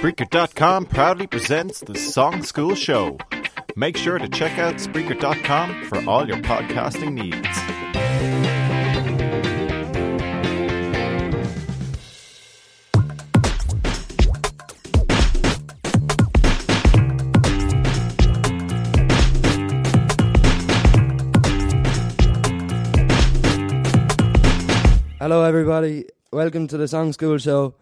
Spreaker.com proudly presents the Song School Show. Make sure to check out Spreaker.com for all your podcasting needs. Hello, everybody. Welcome to the Song School Show.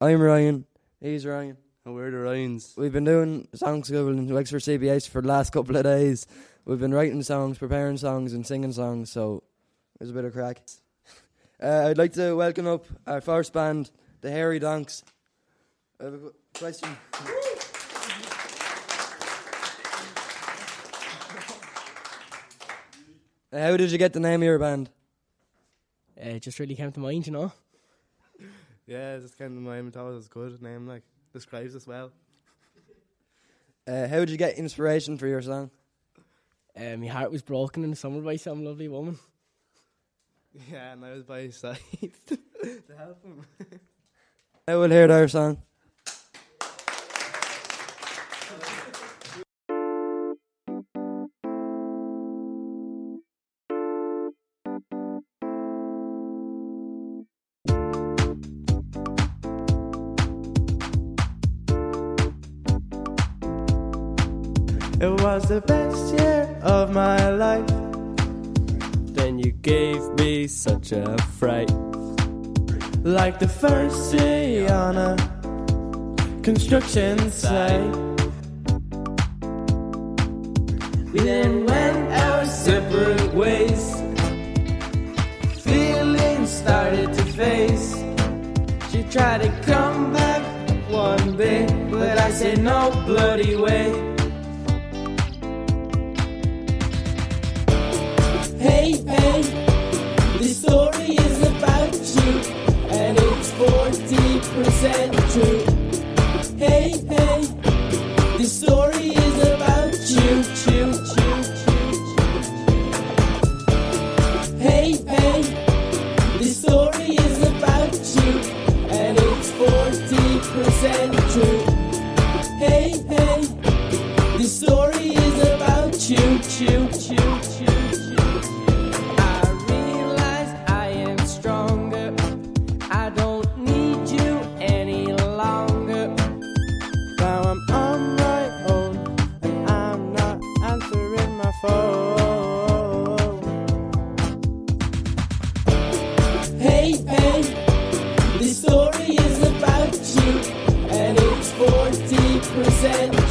I'm Ryan. He's Ryan. And we're the Ryans. We've been doing Song School in Wexford CBS for the last couple of days. We've been writing songs, preparing songs, and singing songs, so there's a bit of crack. Uh, I'd like to welcome up our first band, the Hairy Donks. I have a question. Uh, How did you get the name of your band? Uh, it just really came to mind, you know. Yeah, just kind of name. Thought it was a good name. Like describes us well. Uh, how did you get inspiration for your song? Uh, my heart was broken in the summer by some lovely woman. Yeah, and I was by his side to help him. Now we'll hear their song. Gave me such a fright. Like the first day on a construction site. We then went our separate ways. Feelings started to face. She tried to come back one day, but I said no bloody way. 40% Hey, hey, this story is about you, choo, choo. Hey, hey, this story is about you, and it's 40% true.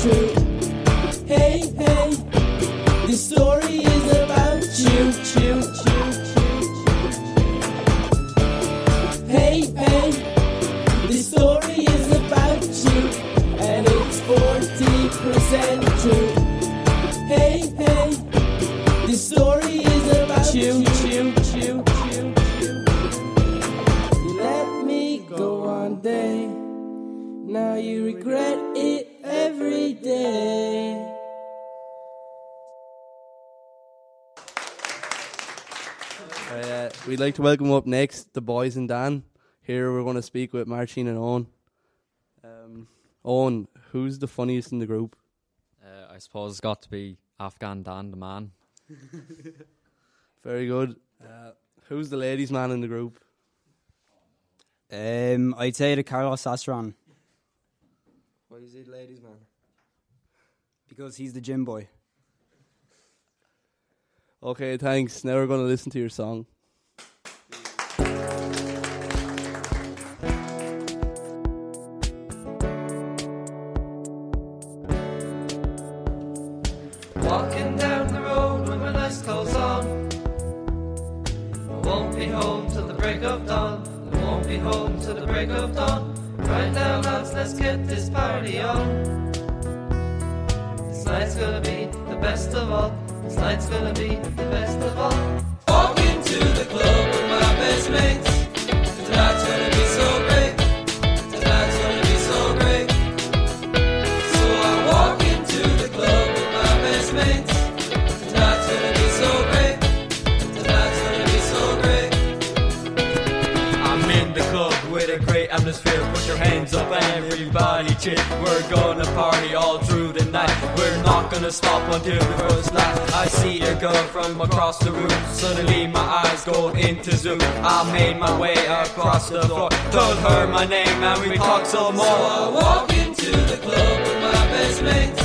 40% we'd like to welcome up next the boys and Dan. Here we're going to speak with Marcin and Owen. Um, Owen, who's the funniest in the group? Uh, I suppose it's got to be Afghan Dan, the man. Very good. Uh, who's the ladies' man in the group? Um, I'd say the Carlos Astron Why is it ladies, man? because he's the gym boy. Okay, thanks. Now we're going to listen to your song. Right now, lads, let's get this party on. This night's gonna be the best of all. This night's gonna be the best of all. Walk into the club with my best mates. Atmosphere. Put your hands up, everybody cheer. We're gonna party all through the night. We're not gonna stop until the first light. I see a girl from across the room. Suddenly my eyes go into zoom. I made my way across the floor, told her my name, and we talked some more. So I walk into the club with my best mates.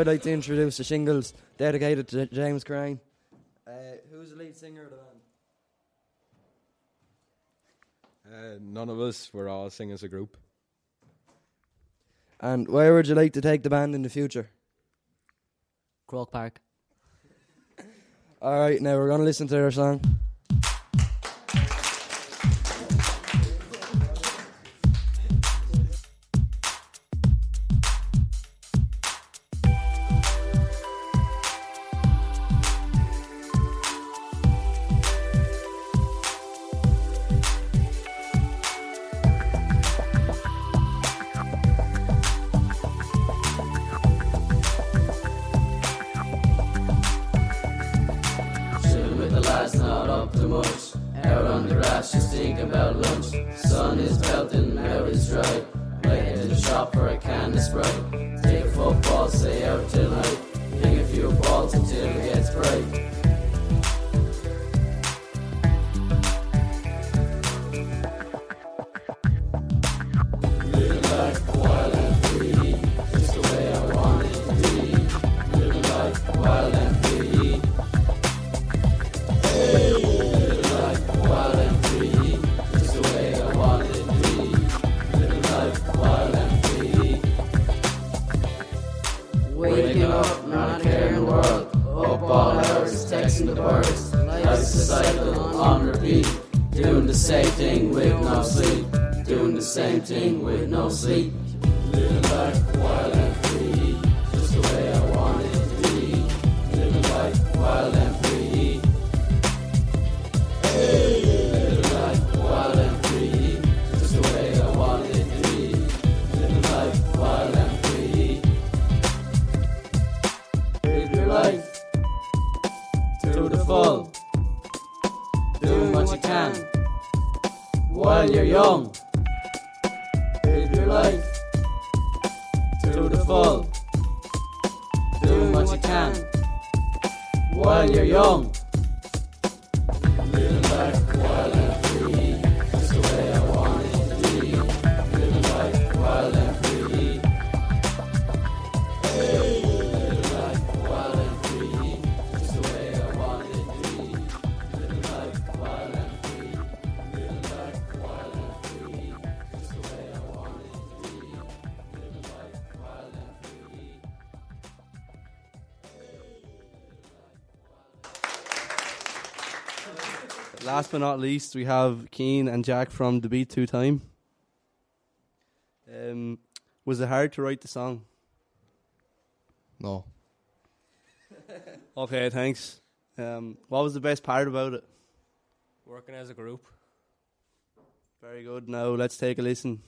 Alright, now I'd like to introduce the shingles dedicated to James Crane. Uh, who's the lead singer of the band? Uh, none of us were all sing as a group. And where would you like to take the band in the future? Croke Park. Alright, now we're going to listen to their song. Shop for a can of Sprite. Take a football, stay out till night. Hang a few balls until it gets bright. Full. Doing what you can while you're young. Last but not least, we have Keen and Jack from The Beat Two Time. Um, was it hard to write the song? No. Okay, thanks. Um, what was the best part about it? Working as a group. Very good. Now let's take a listen.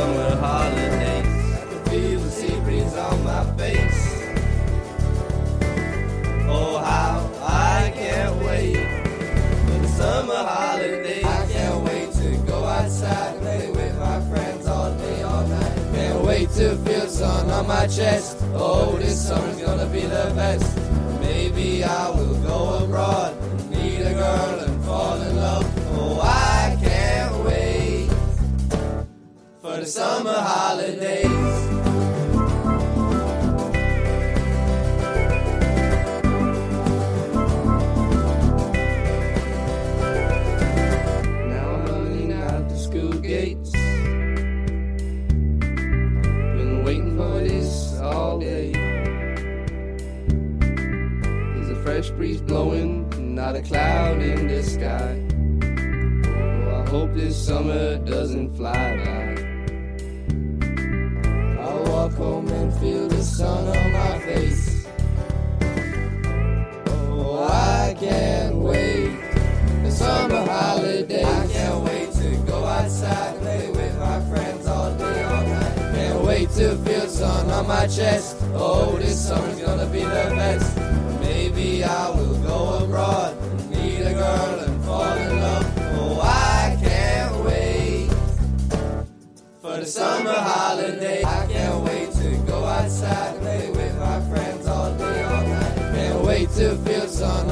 Summer holidays. I can feel the sea breeze on my face. Oh, how I can't wait for the summer holidays. I can't wait to go outside and play with my friends all day, all night. Can't wait to feel sun on my chest. Oh, this summer's gonna be the best. Maybe I will go abroad, day. There's a fresh breeze blowing, not a cloud in the sky. Oh, I hope this summer doesn't fly by. Walk home and feel the sun on my face. Oh, I can't wait the summer holiday. I can't wait to go outside play with my friends all day, all night. Can't wait to feel the sun on my chest. Oh, this summer's gonna be the best. Maybe I will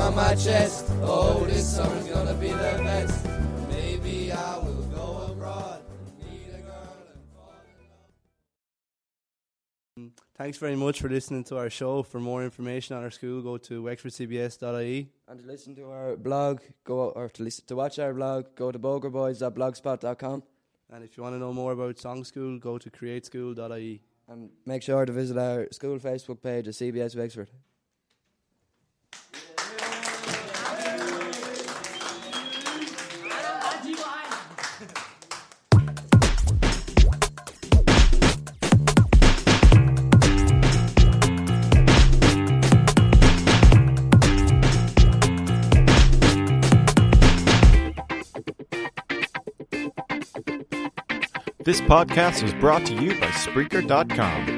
on my chest. Oh, this summer's gonna be the best. Maybe I will go abroad, meet a girl and fall in love. Thanks very much for listening to our show. For more information on our school, go to wexfordcbs.ie. And to listen to our blog, go or to listen to watch our blog, go to bogerboys.blogspot.com And if you want to know more about Song School, go to createschool.ie. and make sure to visit our school Facebook page at CBS Wexford. This podcast was brought to you by Spreaker.com.